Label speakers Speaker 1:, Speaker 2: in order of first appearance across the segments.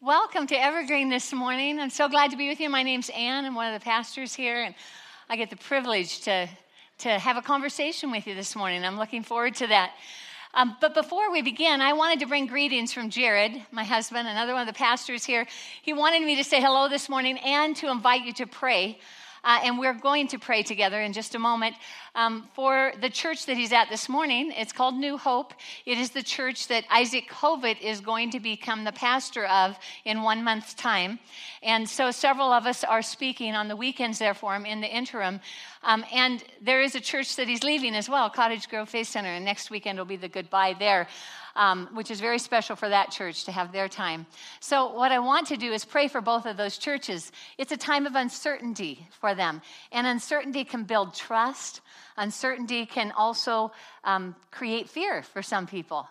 Speaker 1: Welcome to Evergreen this morning. I'm so glad to be with you. My name's Ann. I'm one of the pastors here, and I get the privilege to, to have a conversation with you this morning. I'm looking forward to that. Um, but before we begin, I wanted to bring greetings from Jared, my husband, another one of the pastors here. He wanted me to say hello this morning and to invite you to pray uh, and we're going to pray together in just a moment um, for the church that he's at this morning. It's called New Hope. It is the church that Isaac Hovit is going to become the pastor of in one month's time. And so several of us are speaking on the weekends there for him in the interim. Um, and there is a church that he's leaving as well, Cottage Grove Faith Center. And next weekend will be the goodbye there um, which is very special for that church to have their time. So, what I want to do is pray for both of those churches. It's a time of uncertainty for them, and uncertainty can build trust. Uncertainty can also um, create fear for some people.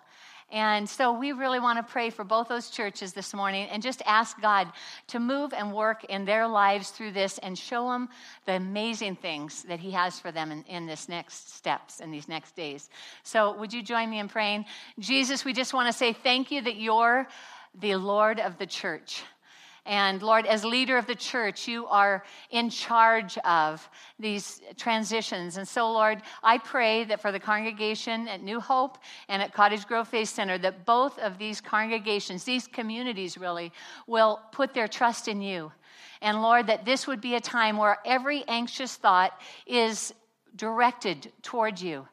Speaker 1: And so we really want to pray for both those churches this morning and just ask God to move and work in their lives through this and show them the amazing things that He has for them in, in this next steps in these next days. So would you join me in praying? Jesus, we just want to say thank you that you're the Lord of the church. And Lord, as leader of the church, you are in charge of these transitions. And so, Lord, I pray that for the congregation at New Hope and at Cottage Grove Faith Center, that both of these congregations, these communities really, will put their trust in you. And Lord, that this would be a time where every anxious thought is directed toward you.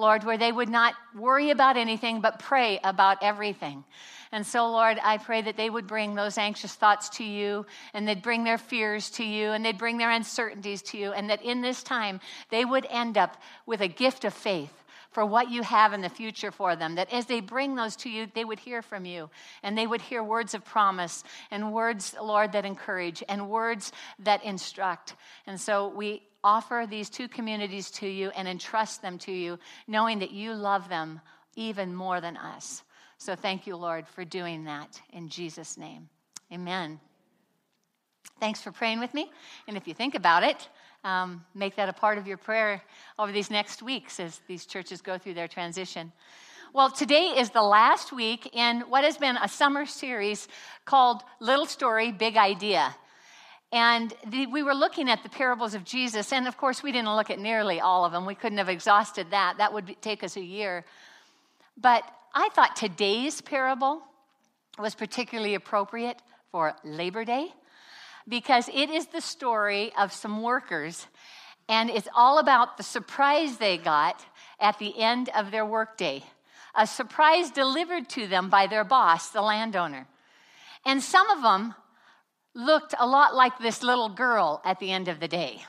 Speaker 1: Lord, where they would not worry about anything but pray about everything. And so, Lord, I pray that they would bring those anxious thoughts to you and they'd bring their fears to you and they'd bring their uncertainties to you. And that in this time, they would end up with a gift of faith for what you have in the future for them. That as they bring those to you, they would hear from you and they would hear words of promise and words, Lord, that encourage and words that instruct. And so we offer these two communities to you and entrust them to you, knowing that you love them even more than us. So thank you, Lord, for doing that in Jesus' name. Amen. Thanks for praying with me. And if you think about it, um, make that a part of your prayer over these next weeks as these churches go through their transition. Well, today is the last week in what has been a summer series called Little Story, Big Idea. And the, we were looking at the parables of Jesus, and of course, we didn't look at nearly all of them. We couldn't have exhausted that. That would be, take us a year. But I thought today's parable was particularly appropriate for Labor Day because it is the story of some workers and it's all about the surprise they got at the end of their workday. A surprise delivered to them by their boss, the landowner. And some of them looked a lot like this little girl at the end of the day.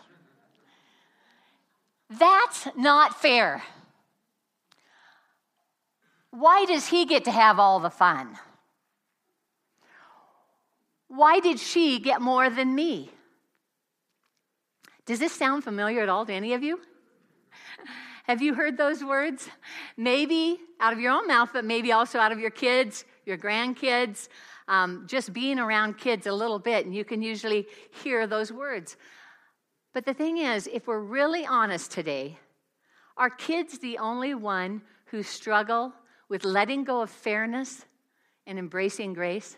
Speaker 1: That's not fair. Why does he get to have all the fun? Why did she get more than me? Does this sound familiar at all to any of you? Have you heard those words? Maybe out of your own mouth, but maybe also out of your kids, your grandkids, um, just being around kids a little bit, and you can usually hear those words. But the thing is, if we're really honest today, are kids the only one who struggle with letting go of fairness and embracing grace?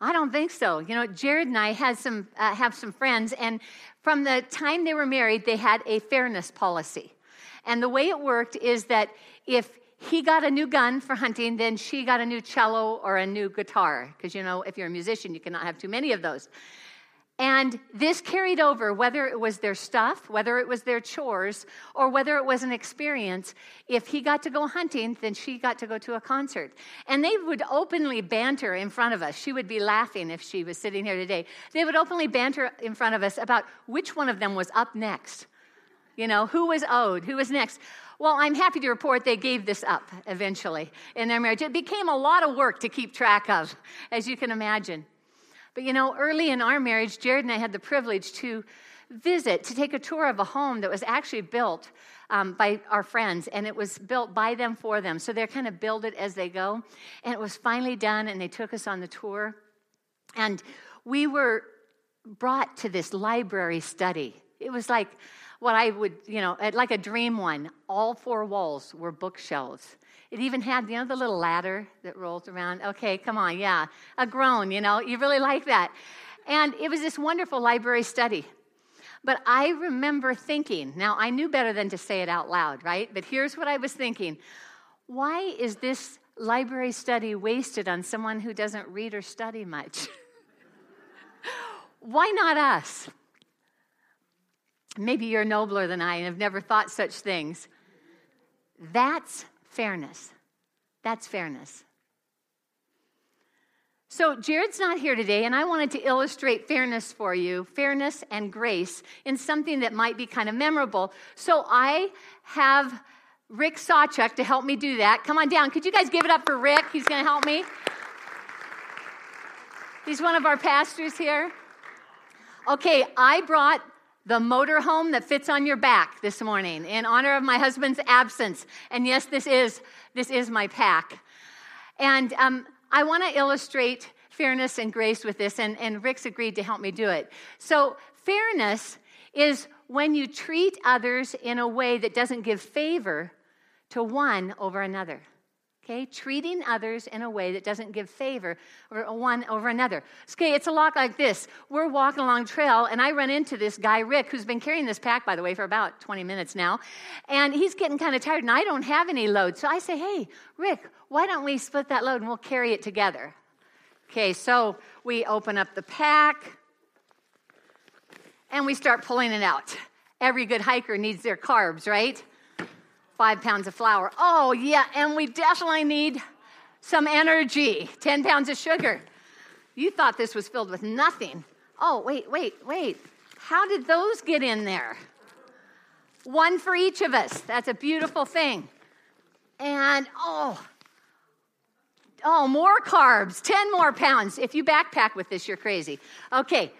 Speaker 1: I don't think so. You know, Jared and I had some, uh, have some friends, and from the time they were married, they had a fairness policy. And the way it worked is that if he got a new gun for hunting, then she got a new cello or a new guitar. Because, you know, if you're a musician, you cannot have too many of those. And this carried over, whether it was their stuff, whether it was their chores, or whether it was an experience. If he got to go hunting, then she got to go to a concert. And they would openly banter in front of us. She would be laughing if she was sitting here today. They would openly banter in front of us about which one of them was up next. You know, who was owed, who was next. Well, I'm happy to report they gave this up eventually in their marriage. It became a lot of work to keep track of, as you can imagine. But you know, early in our marriage, Jared and I had the privilege to visit, to take a tour of a home that was actually built um, by our friends, and it was built by them for them. So they're kind of build it as they go. And it was finally done, and they took us on the tour. And we were brought to this library study. It was like what I would, you know, like a dream one. All four walls were bookshelves. It even had, you know, the little ladder that rolls around. Okay, come on, yeah. A groan, you know, you really like that. And it was this wonderful library study. But I remember thinking, now I knew better than to say it out loud, right? But here's what I was thinking why is this library study wasted on someone who doesn't read or study much? why not us? Maybe you're nobler than I and have never thought such things. That's fairness. That's fairness. So, Jared's not here today, and I wanted to illustrate fairness for you, fairness and grace, in something that might be kind of memorable. So, I have Rick Sawchuk to help me do that. Come on down. Could you guys give it up for Rick? He's going to help me. He's one of our pastors here. Okay, I brought the motorhome that fits on your back this morning in honor of my husband's absence. And yes, this is this is my pack. And um, I want to illustrate fairness and grace with this, and, and Rick's agreed to help me do it. So, fairness is when you treat others in a way that doesn't give favor to one over another. Okay, treating others in a way that doesn't give favor or one over another. Okay, it's a lot like this. We're walking along trail, and I run into this guy Rick, who's been carrying this pack, by the way, for about 20 minutes now, and he's getting kind of tired, and I don't have any load. So I say, "Hey, Rick, why don't we split that load and we'll carry it together?" Okay, so we open up the pack, and we start pulling it out. Every good hiker needs their carbs, right? Five pounds of flour. Oh, yeah, and we definitely need some energy 10 pounds of sugar. You thought this was filled with nothing. Oh, wait, wait, wait. How did those get in there? One for each of us. That's a beautiful thing. And oh, oh, more carbs, 10 more pounds. If you backpack with this, you're crazy. Okay,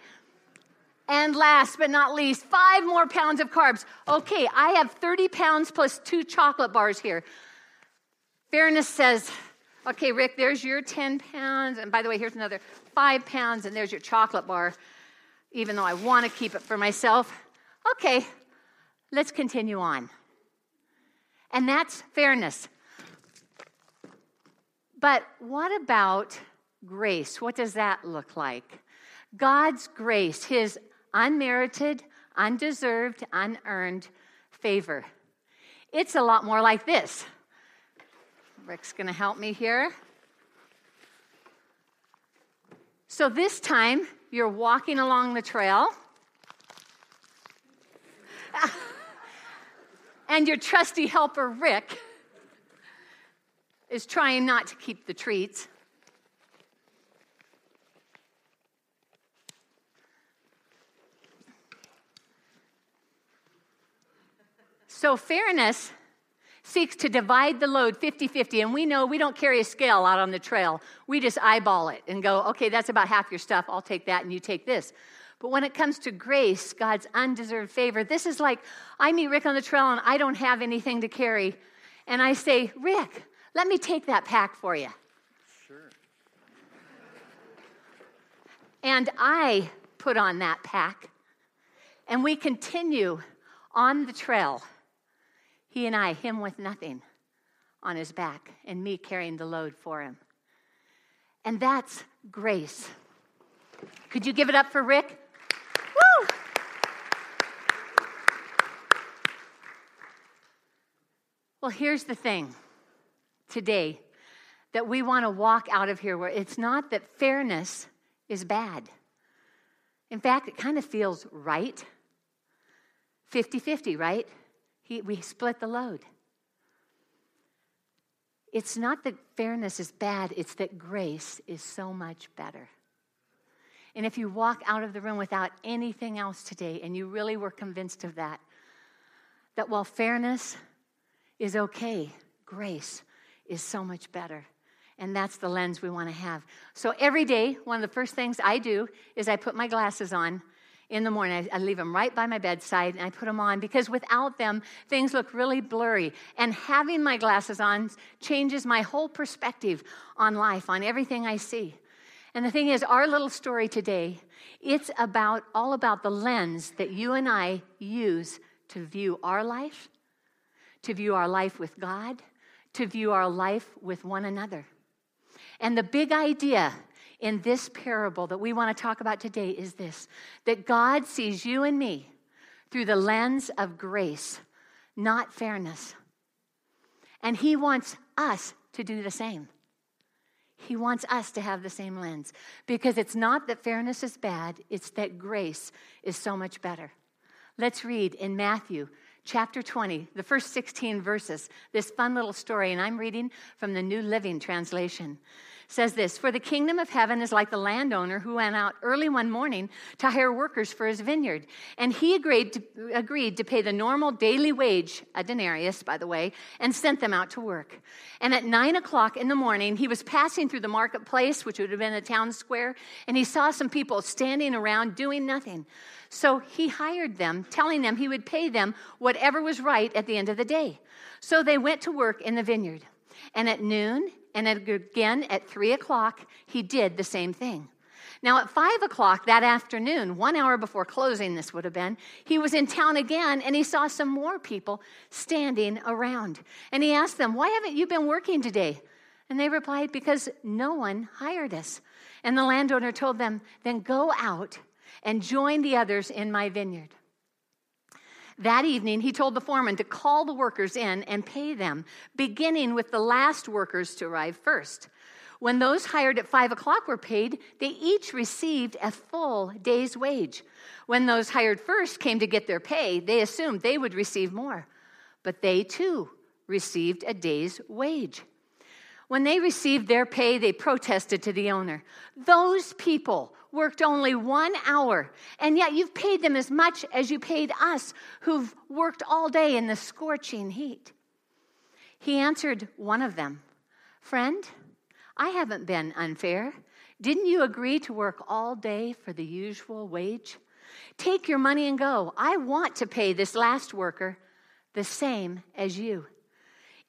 Speaker 1: and last but not least, five more pounds of carbs. Okay, I have 30 pounds plus two chocolate bars here. Fairness says, okay, Rick, there's your 10 pounds. And by the way, here's another five pounds, and there's your chocolate bar, even though I want to keep it for myself. Okay, let's continue on. And that's fairness. But what about grace? What does that look like? God's grace, His unmerited, undeserved, unearned favor. It's a lot more like this. Rick's going to help me here. So this time, you're walking along the trail. and your trusty helper, Rick, is trying not to keep the treats. So, fairness seeks to divide the load 50 50. And we know we don't carry a scale out on the trail. We just eyeball it and go, okay, that's about half your stuff. I'll take that and you take this. But when it comes to grace, God's undeserved favor, this is like I meet Rick on the trail and I don't have anything to carry. And I say, Rick, let me take that pack for you.
Speaker 2: Sure.
Speaker 1: And I put on that pack. And we continue on the trail. He and I, him with nothing on his back, and me carrying the load for him. And that's grace. Could you give it up for Rick? Woo! Well, here's the thing today that we want to walk out of here where it's not that fairness is bad. In fact, it kind of feels right 50 50, right? He, we split the load. It's not that fairness is bad, it's that grace is so much better. And if you walk out of the room without anything else today, and you really were convinced of that, that while fairness is okay, grace is so much better. And that's the lens we want to have. So every day, one of the first things I do is I put my glasses on in the morning. I, I leave them right by my bedside and I put them on because without them, things look really blurry. And having my glasses on changes my whole perspective on life, on everything I see. And the thing is, our little story today, it's about all about the lens that you and I use to view our life, to view our life with God, to view our life with one another. And the big idea in this parable that we want to talk about today is this that God sees you and me through the lens of grace, not fairness. And He wants us to do the same. He wants us to have the same lens because it's not that fairness is bad, it's that grace is so much better. Let's read in Matthew chapter 20, the first 16 verses, this fun little story, and I'm reading from the New Living Translation says this For the kingdom of heaven is like the landowner who went out early one morning to hire workers for his vineyard. And he agreed to, agreed to pay the normal daily wage, a denarius, by the way, and sent them out to work. And at nine o'clock in the morning, he was passing through the marketplace, which would have been a town square, and he saw some people standing around doing nothing. So he hired them, telling them he would pay them whatever was right at the end of the day. So they went to work in the vineyard. And at noon and again at three o'clock, he did the same thing. Now, at five o'clock that afternoon, one hour before closing, this would have been, he was in town again and he saw some more people standing around. And he asked them, Why haven't you been working today? And they replied, Because no one hired us. And the landowner told them, Then go out and join the others in my vineyard. That evening, he told the foreman to call the workers in and pay them, beginning with the last workers to arrive first. When those hired at five o'clock were paid, they each received a full day's wage. When those hired first came to get their pay, they assumed they would receive more. But they too received a day's wage. When they received their pay, they protested to the owner. Those people worked only one hour, and yet you've paid them as much as you paid us who've worked all day in the scorching heat. He answered one of them Friend, I haven't been unfair. Didn't you agree to work all day for the usual wage? Take your money and go. I want to pay this last worker the same as you.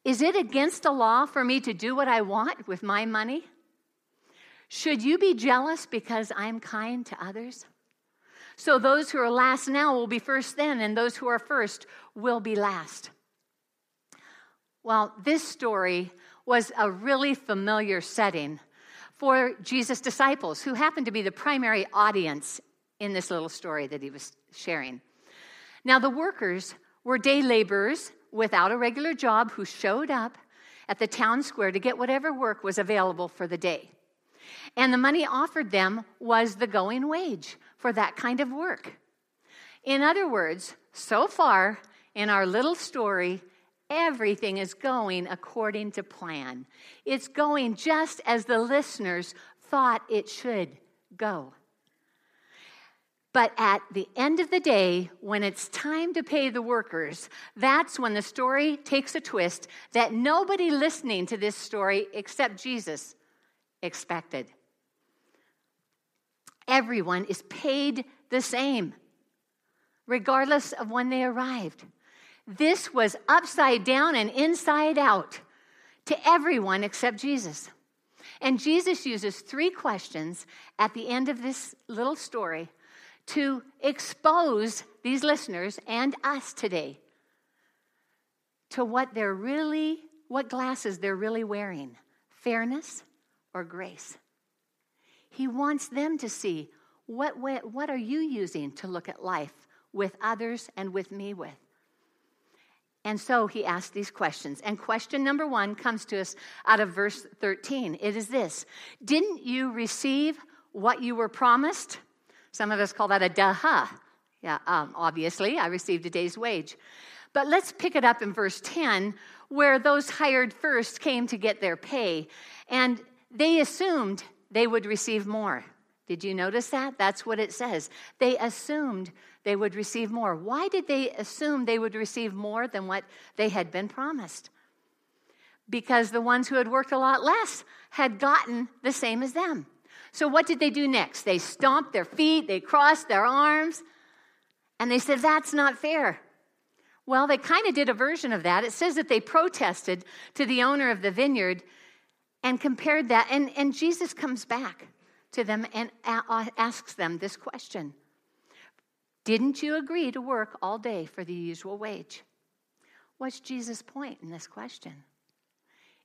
Speaker 1: Is it against the law for me to do what I want with my money? Should you be jealous because I'm kind to others? So those who are last now will be first then, and those who are first will be last. Well, this story was a really familiar setting for Jesus' disciples, who happened to be the primary audience in this little story that he was sharing. Now, the workers were day laborers without a regular job who showed up at the town square to get whatever work was available for the day. And the money offered them was the going wage for that kind of work. In other words, so far in our little story, everything is going according to plan. It's going just as the listeners thought it should go. But at the end of the day, when it's time to pay the workers, that's when the story takes a twist that nobody listening to this story except Jesus expected. Everyone is paid the same, regardless of when they arrived. This was upside down and inside out to everyone except Jesus. And Jesus uses three questions at the end of this little story to expose these listeners and us today to what they're really, what glasses they're really wearing fairness or grace. He wants them to see what, what, are you using to look at life with others and with me with. And so he asks these questions. And question number one comes to us out of verse 13. It is this Didn't you receive what you were promised? Some of us call that a duh. Ha. Yeah, um, obviously, I received a day's wage. But let's pick it up in verse 10, where those hired first came to get their pay, and they assumed they would receive more. Did you notice that? That's what it says. They assumed they would receive more. Why did they assume they would receive more than what they had been promised? Because the ones who had worked a lot less had gotten the same as them. So, what did they do next? They stomped their feet, they crossed their arms, and they said, That's not fair. Well, they kind of did a version of that. It says that they protested to the owner of the vineyard and compared that. And, and Jesus comes back to them and a- asks them this question Didn't you agree to work all day for the usual wage? What's Jesus' point in this question?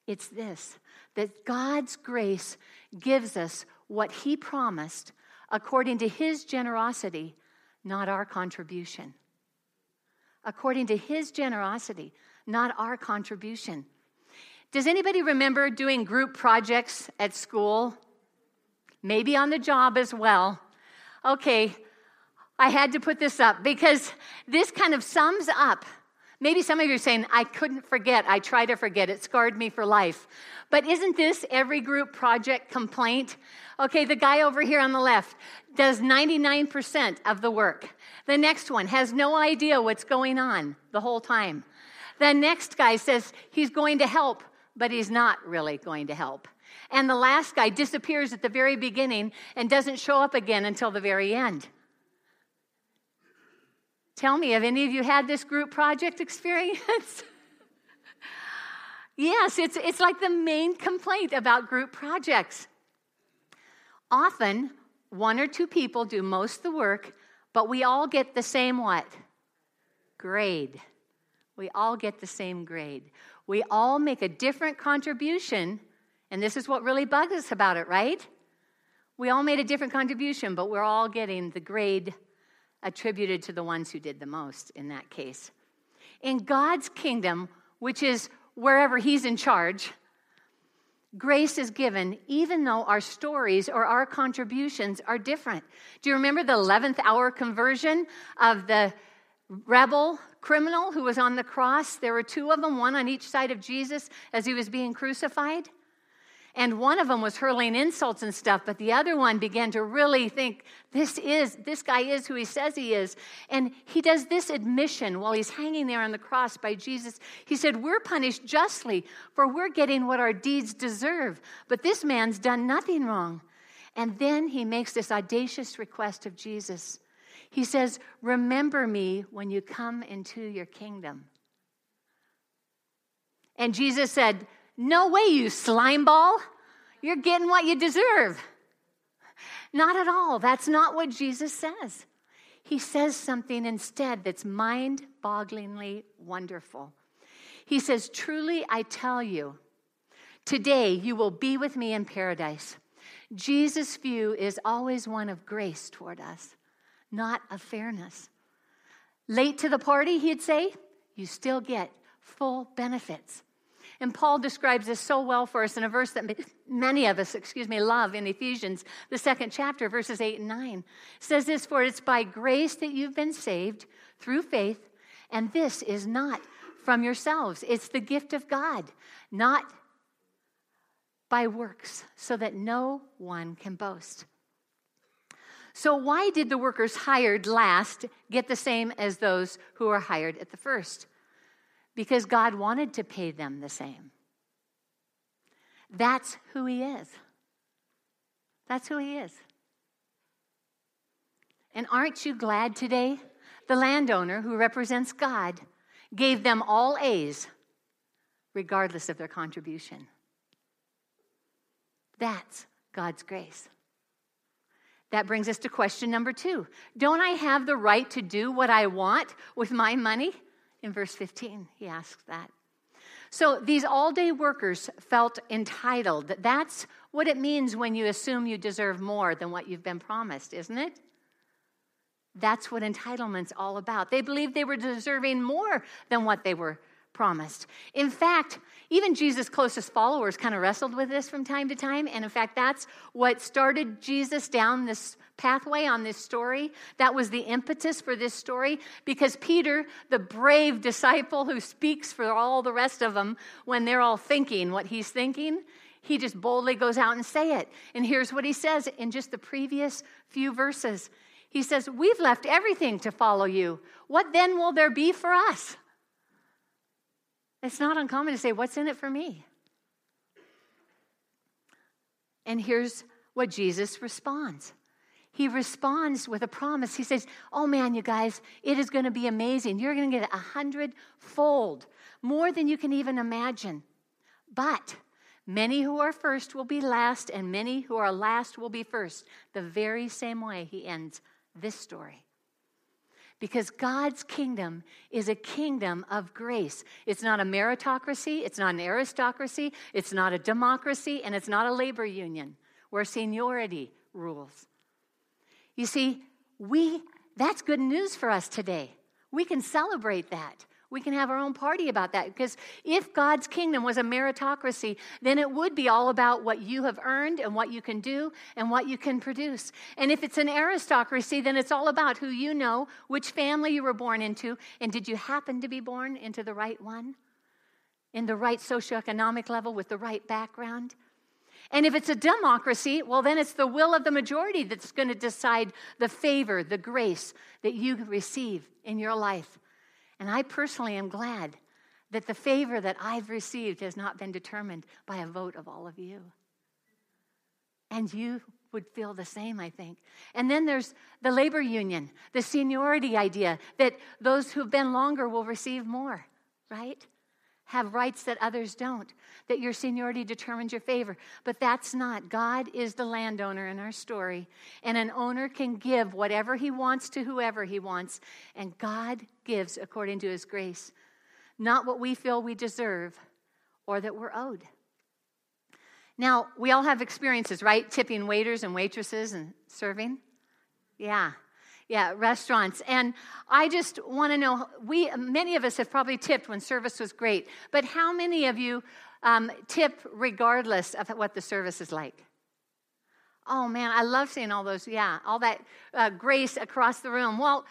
Speaker 1: It's this that God's grace gives us what He promised according to His generosity, not our contribution. According to His generosity, not our contribution. Does anybody remember doing group projects at school? Maybe on the job as well. Okay, I had to put this up because this kind of sums up. Maybe some of you are saying, I couldn't forget. I try to forget. It scarred me for life. But isn't this every group project complaint? Okay, the guy over here on the left does 99% of the work. The next one has no idea what's going on the whole time. The next guy says he's going to help, but he's not really going to help. And the last guy disappears at the very beginning and doesn't show up again until the very end. Tell me, have any of you had this group project experience? yes, it's, it's like the main complaint about group projects. Often, one or two people do most of the work, but we all get the same what? Grade. We all get the same grade. We all make a different contribution, and this is what really bugs us about it, right? We all made a different contribution, but we're all getting the grade attributed to the ones who did the most in that case. In God's kingdom, which is wherever He's in charge, grace is given even though our stories or our contributions are different. Do you remember the 11th hour conversion of the rebel criminal who was on the cross. There were two of them, one on each side of Jesus as he was being crucified. And one of them was hurling insults and stuff, but the other one began to really think, this is, this guy is who he says he is. And he does this admission while he's hanging there on the cross by Jesus. He said, We're punished justly, for we're getting what our deeds deserve. But this man's done nothing wrong. And then he makes this audacious request of Jesus he says, Remember me when you come into your kingdom. And Jesus said, No way, you slime ball. You're getting what you deserve. Not at all. That's not what Jesus says. He says something instead that's mind bogglingly wonderful. He says, Truly, I tell you, today you will be with me in paradise. Jesus' view is always one of grace toward us not of fairness. Late to the party, he'd say, you still get full benefits. And Paul describes this so well for us in a verse that many of us, excuse me, love in Ephesians, the second chapter, verses 8 and 9. It says this, for it's by grace that you've been saved through faith, and this is not from yourselves. It's the gift of God, not by works, so that no one can boast. So, why did the workers hired last get the same as those who were hired at the first? Because God wanted to pay them the same. That's who He is. That's who He is. And aren't you glad today? The landowner who represents God gave them all A's, regardless of their contribution. That's God's grace. That brings us to question number two Don't I have the right to do what I want with my money? In verse 15, he asks that. So these all day workers felt entitled. That's what it means when you assume you deserve more than what you've been promised, isn't it? That's what entitlement's all about. They believed they were deserving more than what they were promised. In fact, even Jesus' closest followers kind of wrestled with this from time to time. And in fact, that's what started Jesus down this pathway on this story. That was the impetus for this story because Peter, the brave disciple who speaks for all the rest of them when they're all thinking what he's thinking, he just boldly goes out and say it. And here's what he says in just the previous few verses. He says, "We've left everything to follow you. What then will there be for us?" It's not uncommon to say, What's in it for me? And here's what Jesus responds. He responds with a promise. He says, Oh man, you guys, it is going to be amazing. You're going to get a hundredfold, more than you can even imagine. But many who are first will be last, and many who are last will be first. The very same way he ends this story. Because God's kingdom is a kingdom of grace. It's not a meritocracy, it's not an aristocracy, it's not a democracy, and it's not a labor union where seniority rules. You see, we that's good news for us today. We can celebrate that. We can have our own party about that because if God's kingdom was a meritocracy, then it would be all about what you have earned and what you can do and what you can produce. And if it's an aristocracy, then it's all about who you know, which family you were born into, and did you happen to be born into the right one? In the right socioeconomic level with the right background? And if it's a democracy, well, then it's the will of the majority that's going to decide the favor, the grace that you receive in your life. And I personally am glad that the favor that I've received has not been determined by a vote of all of you. And you would feel the same, I think. And then there's the labor union, the seniority idea that those who've been longer will receive more, right? Have rights that others don't, that your seniority determines your favor. But that's not. God is the landowner in our story, and an owner can give whatever he wants to whoever he wants, and God gives according to his grace, not what we feel we deserve or that we're owed. Now, we all have experiences, right? Tipping waiters and waitresses and serving. Yeah. Yeah, restaurants. And I just want to know we many of us have probably tipped when service was great, but how many of you um, tip regardless of what the service is like? Oh man, I love seeing all those, yeah, all that uh, grace across the room. Well,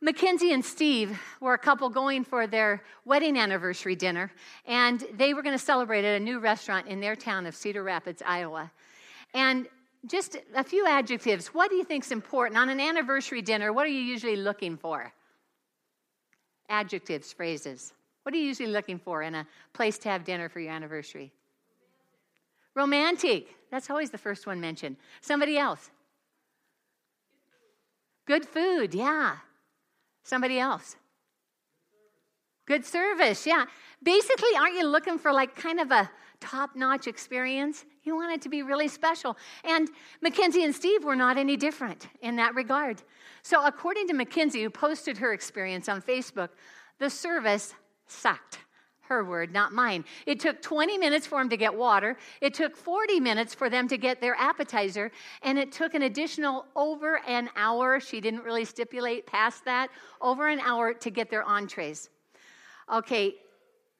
Speaker 1: Mackenzie and Steve were a couple going for their wedding anniversary dinner, and they were going to celebrate at a new restaurant in their town of Cedar Rapids, Iowa. And just a few adjectives. What do you think is important? On an anniversary dinner, what are you usually looking for? Adjectives, phrases. What are you usually looking for in a place to have dinner for your anniversary? Romantic. That's always the first one mentioned. Somebody else. Good food, yeah. Somebody else. Good service, yeah. Basically, aren't you looking for like kind of a top notch experience? He wanted to be really special. And Mackenzie and Steve were not any different in that regard. So, according to Mackenzie, who posted her experience on Facebook, the service sucked her word, not mine. It took 20 minutes for them to get water. It took 40 minutes for them to get their appetizer. And it took an additional over an hour. She didn't really stipulate past that, over an hour to get their entrees. Okay,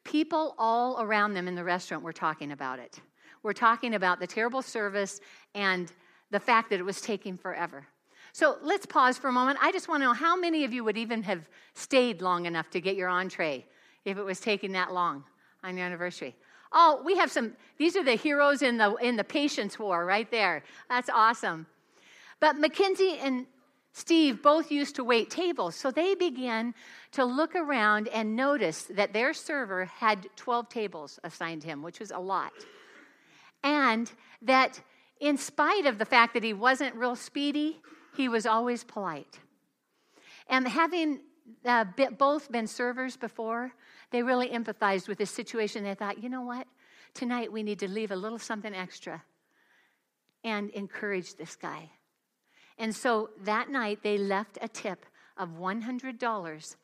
Speaker 1: people all around them in the restaurant were talking about it. We're talking about the terrible service and the fact that it was taking forever. So let's pause for a moment. I just want to know how many of you would even have stayed long enough to get your entree if it was taking that long on your anniversary. Oh, we have some, these are the heroes in the, in the patience war right there. That's awesome. But Mackenzie and Steve both used to wait tables, so they began to look around and notice that their server had 12 tables assigned him, which was a lot. And that in spite of the fact that he wasn't real speedy, he was always polite. And having uh, both been servers before, they really empathized with this situation. They thought, you know what? Tonight we need to leave a little something extra and encourage this guy. And so that night they left a tip of $100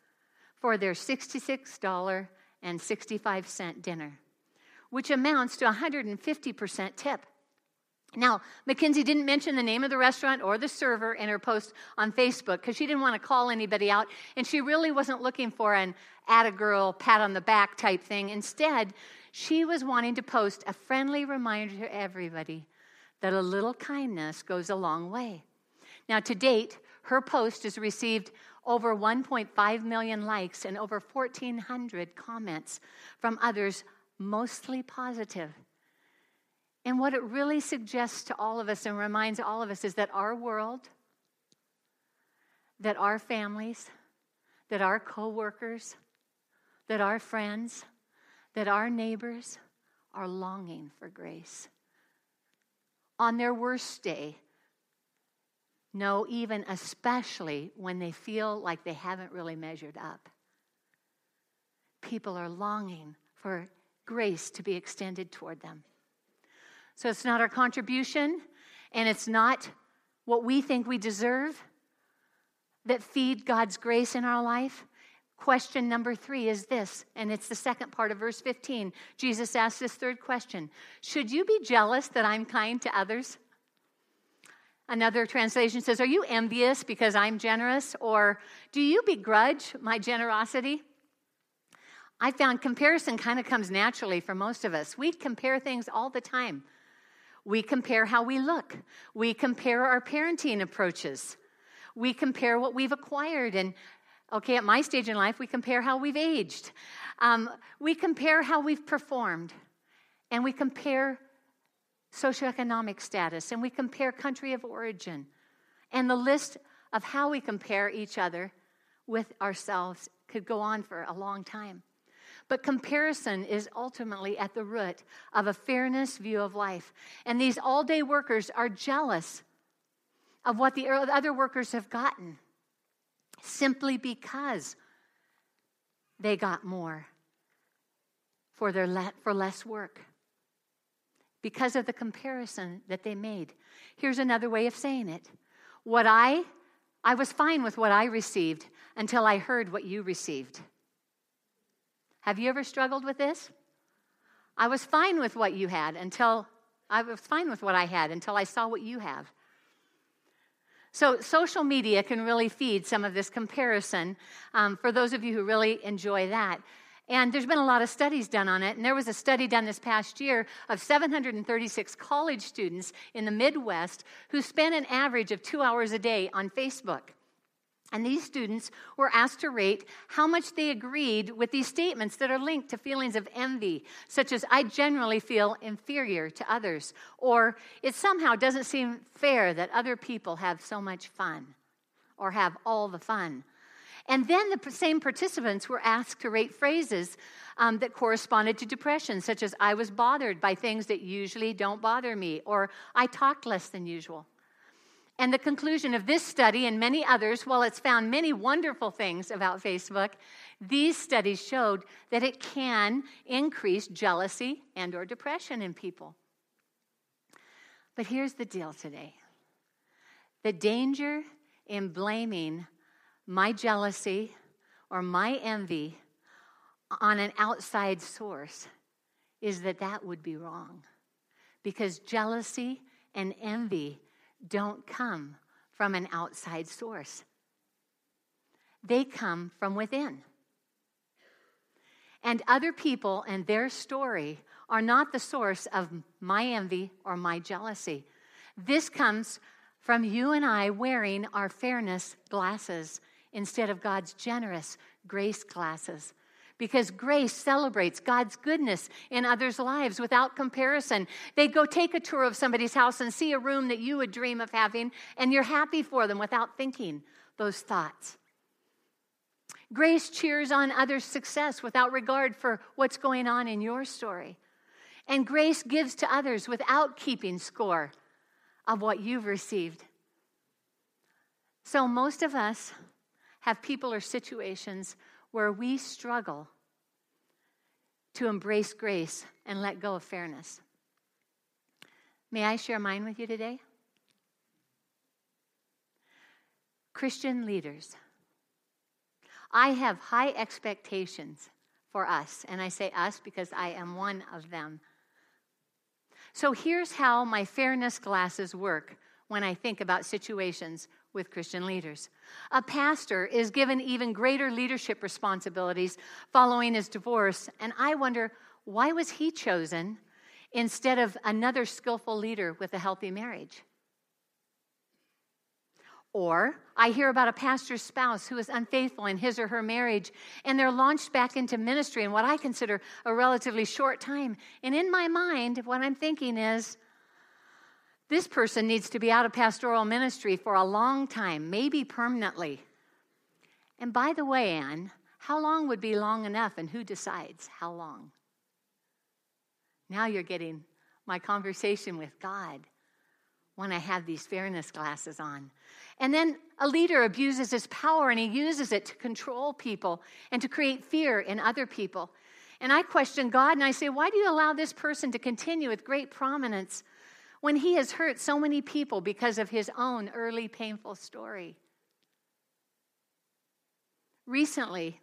Speaker 1: for their $66.65 dinner, which amounts to 150% tip. Now, Mackenzie didn't mention the name of the restaurant or the server in her post on Facebook because she didn't want to call anybody out, and she really wasn't looking for an at a girl, pat on the back type thing. Instead, she was wanting to post a friendly reminder to everybody that a little kindness goes a long way. Now, to date, her post has received over 1.5 million likes and over 1,400 comments from others, mostly positive. And what it really suggests to all of us and reminds all of us is that our world, that our families, that our coworkers, that our friends, that our neighbors are longing for grace. On their worst day, no, even especially when they feel like they haven't really measured up. People are longing for grace to be extended toward them. So it's not our contribution and it's not what we think we deserve, that feed God's grace in our life? Question number three is this, and it's the second part of verse 15. Jesus asks this third question Should you be jealous that I'm kind to others? Another translation says, Are you envious because I'm generous? Or do you begrudge my generosity? I found comparison kind of comes naturally for most of us. We compare things all the time. We compare how we look, we compare our parenting approaches, we compare what we've acquired. And okay, at my stage in life, we compare how we've aged, um, we compare how we've performed, and we compare socioeconomic status, and we compare country of origin. And the list of how we compare each other with ourselves could go on for a long time. But comparison is ultimately at the root of a fairness view of life. And these all day workers are jealous of what the other workers have gotten simply because they got more for, their le- for less work because of the comparison that they made. Here's another way of saying it. What I I was fine with what I received until I heard what you received. Have you ever struggled with this? I was fine with what you had until I was fine with what I had until I saw what you have. So, social media can really feed some of this comparison um, for those of you who really enjoy that. And there's been a lot of studies done on it. And there was a study done this past year of 736 college students in the Midwest who spent an average of two hours a day on Facebook. And these students were asked to rate how much they agreed with these statements that are linked to feelings of envy, such as, I generally feel inferior to others, or it somehow doesn't seem fair that other people have so much fun, or have all the fun. And then the same participants were asked to rate phrases um, that corresponded to depression, such as, I was bothered by things that usually don't bother me, or I talked less than usual. And the conclusion of this study and many others, while it's found many wonderful things about Facebook, these studies showed that it can increase jealousy and or depression in people. But here's the deal today. The danger in blaming my jealousy or my envy on an outside source is that that would be wrong. Because jealousy and envy don't come from an outside source, they come from within. And other people and their story are not the source of my envy or my jealousy. This comes from you and I wearing our fairness glasses instead of God's generous grace classes. because grace celebrates God's goodness in others' lives without comparison. They go take a tour of somebody's house and see a room that you would dream of having, and you're happy for them without thinking those thoughts. Grace cheers on others' success without regard for what's going on in your story. And grace gives to others without keeping score of what you've received. So, most of us have people or situations where we struggle to embrace grace and let go of fairness. May I share mine with you today? Christian leaders. I have high expectations for us, and I say us because I am one of them. So here's how my fairness glasses work when I think about situations with Christian leaders. A pastor is given even greater leadership responsibilities following his divorce, and I wonder why was he chosen instead of another skillful leader with a healthy marriage? Or I hear about a pastor's spouse who is unfaithful in his or her marriage, and they're launched back into ministry in what I consider a relatively short time. And in my mind, what I'm thinking is, this person needs to be out of pastoral ministry for a long time, maybe permanently. And by the way, Anne, how long would be long enough, and who decides how long? Now you're getting my conversation with God when I have these fairness glasses on. And then a leader abuses his power and he uses it to control people and to create fear in other people. And I question God and I say, why do you allow this person to continue with great prominence when he has hurt so many people because of his own early painful story? recently,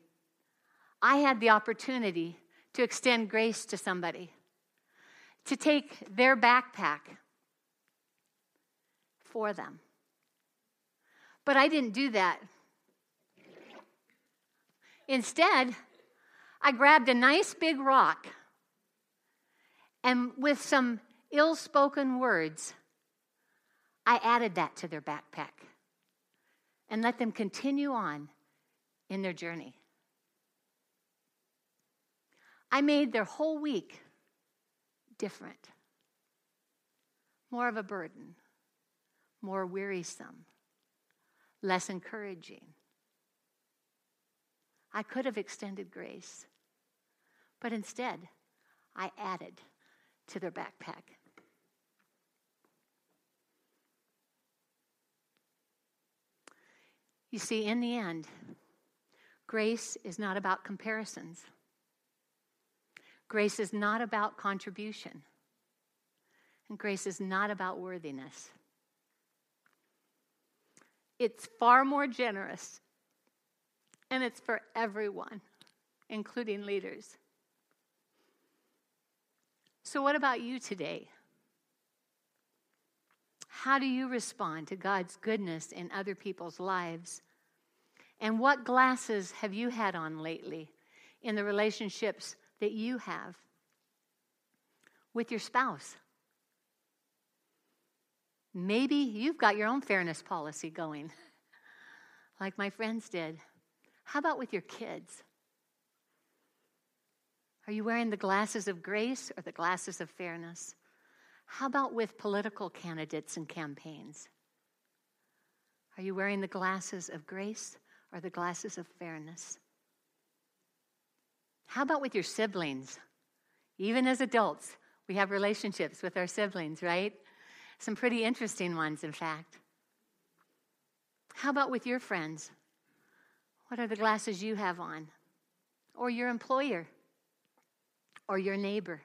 Speaker 1: I had the opportunity to extend grace to somebody, to take their backpack for them. But I didn't do that. Instead, I grabbed a nice big rock and with some ill spoken words, I added that to their backpack and let them continue on in their journey. I made their whole week different, more of a burden, more wearisome, less encouraging. I could have extended grace, but instead, I added to their backpack. You see, in the end, grace is not about comparisons. Grace is not about contribution. And grace is not about worthiness. It's far more generous, and it's for everyone, including leaders. So, what about you today? How do you respond to God's goodness in other people's lives? And what glasses have you had on lately in the relationships that you have with your spouse? Maybe you've got your own fairness policy going, like my friends did. How about with your kids? Are you wearing the glasses of grace or the glasses of fairness? How about with political candidates and campaigns? Are you wearing the glasses of grace or the glasses of fairness? How about with your siblings? Even as adults, we have relationships with our siblings, right? Some pretty interesting ones, in fact. How about with your friends? What are the glasses you have on? Or your employer? or your neighbor?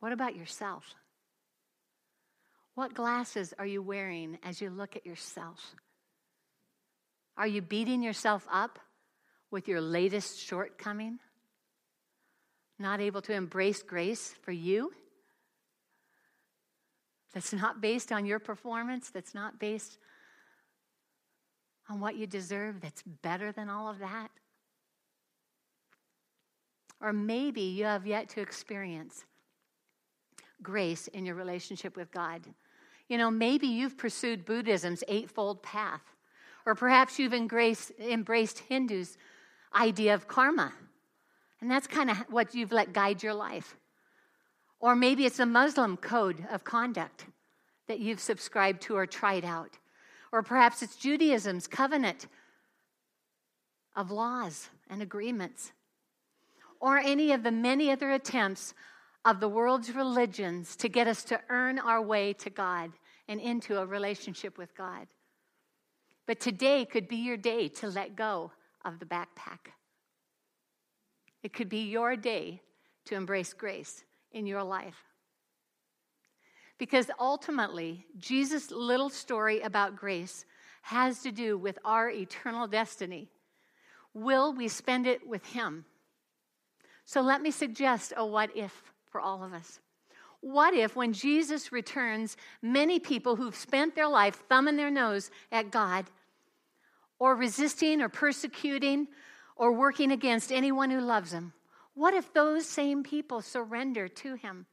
Speaker 1: What about yourself? What glasses are you wearing as you look at yourself? Are you beating yourself up with your latest shortcoming? Not able to embrace grace for you? That's not based on your performance, that's not based on what you deserve, that's better than all of that? Or maybe you have yet to experience grace in your relationship with God. You know, maybe you've pursued Buddhism's eightfold path, or perhaps you've embraced, embraced Hindu's idea of karma. And that's kind of what you've let guide your life. Or maybe it's a Muslim code of conduct that you've subscribed to or tried out. Or perhaps it's Judaism's covenant of laws and agreements or any of the many other attempts of the world's religions to get us to earn our way to God and into a relationship with God. But today could be your day to let go of the backpack. It could be your day to embrace grace in your life. Because ultimately, Jesus' little story about grace has to do with our eternal destiny. Will we spend it with Him? So let me suggest a what if for all of us. What if, when Jesus returns, many people who've spent their life thumbing their nose at God, or resisting, or persecuting, or working against anyone who loves Him, what if those same people surrender to Him?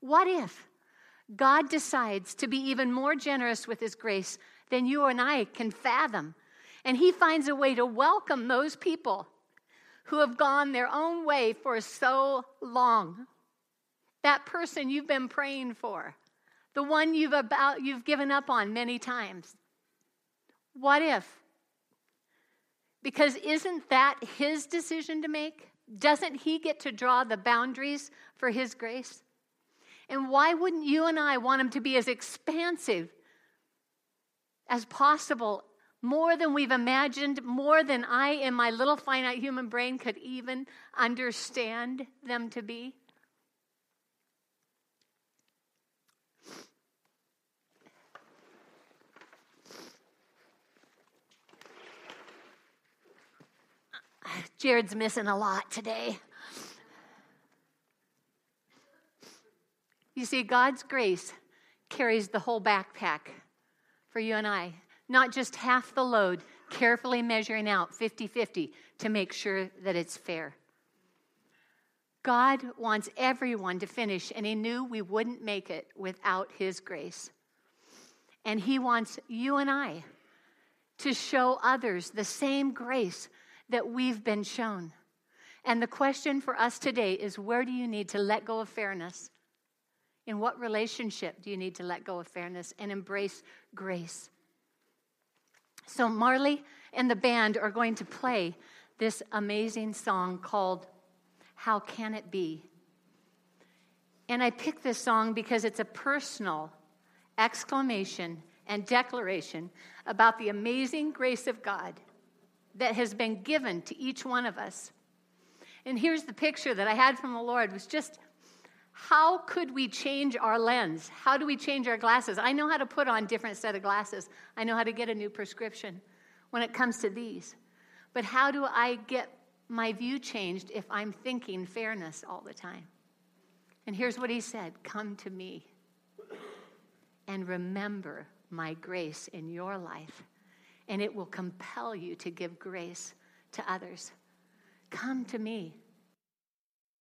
Speaker 1: What if God decides to be even more generous with His grace than you and I can fathom, and He finds a way to welcome those people who have gone their own way for so long. That person you've been praying for, the one you've about you've given up on many times. What if? Because isn't that his decision to make? Doesn't he get to draw the boundaries for his grace? And why wouldn't you and I want him to be as expansive as possible more than we've imagined, more than I, in my little finite human brain, could even understand them to be. Jared's missing a lot today. You see, God's grace carries the whole backpack for you and I, not just half the load, carefully measuring out 50 50 to make sure that it's fair. God wants everyone to finish, and He knew we wouldn't make it without His grace. And He wants you and I to show others the same grace that we've been shown. And the question for us today is where do you need to let go of fairness? In what relationship do you need to let go of fairness and embrace grace? So, Marley and the band are going to play this amazing song called How Can It Be? And I picked this song because it's a personal exclamation and declaration about the amazing grace of God that has been given to each one of us. And here's the picture that I had from the Lord was just how could we change our lens? How do we change our glasses? I know how to put on different set of glasses. I know how to get a new prescription when it comes to these. But how do I get my view changed if I'm thinking fairness all the time? And here's what he said Come to me and remember my grace in your life, and it will compel you to give grace to others. Come to me.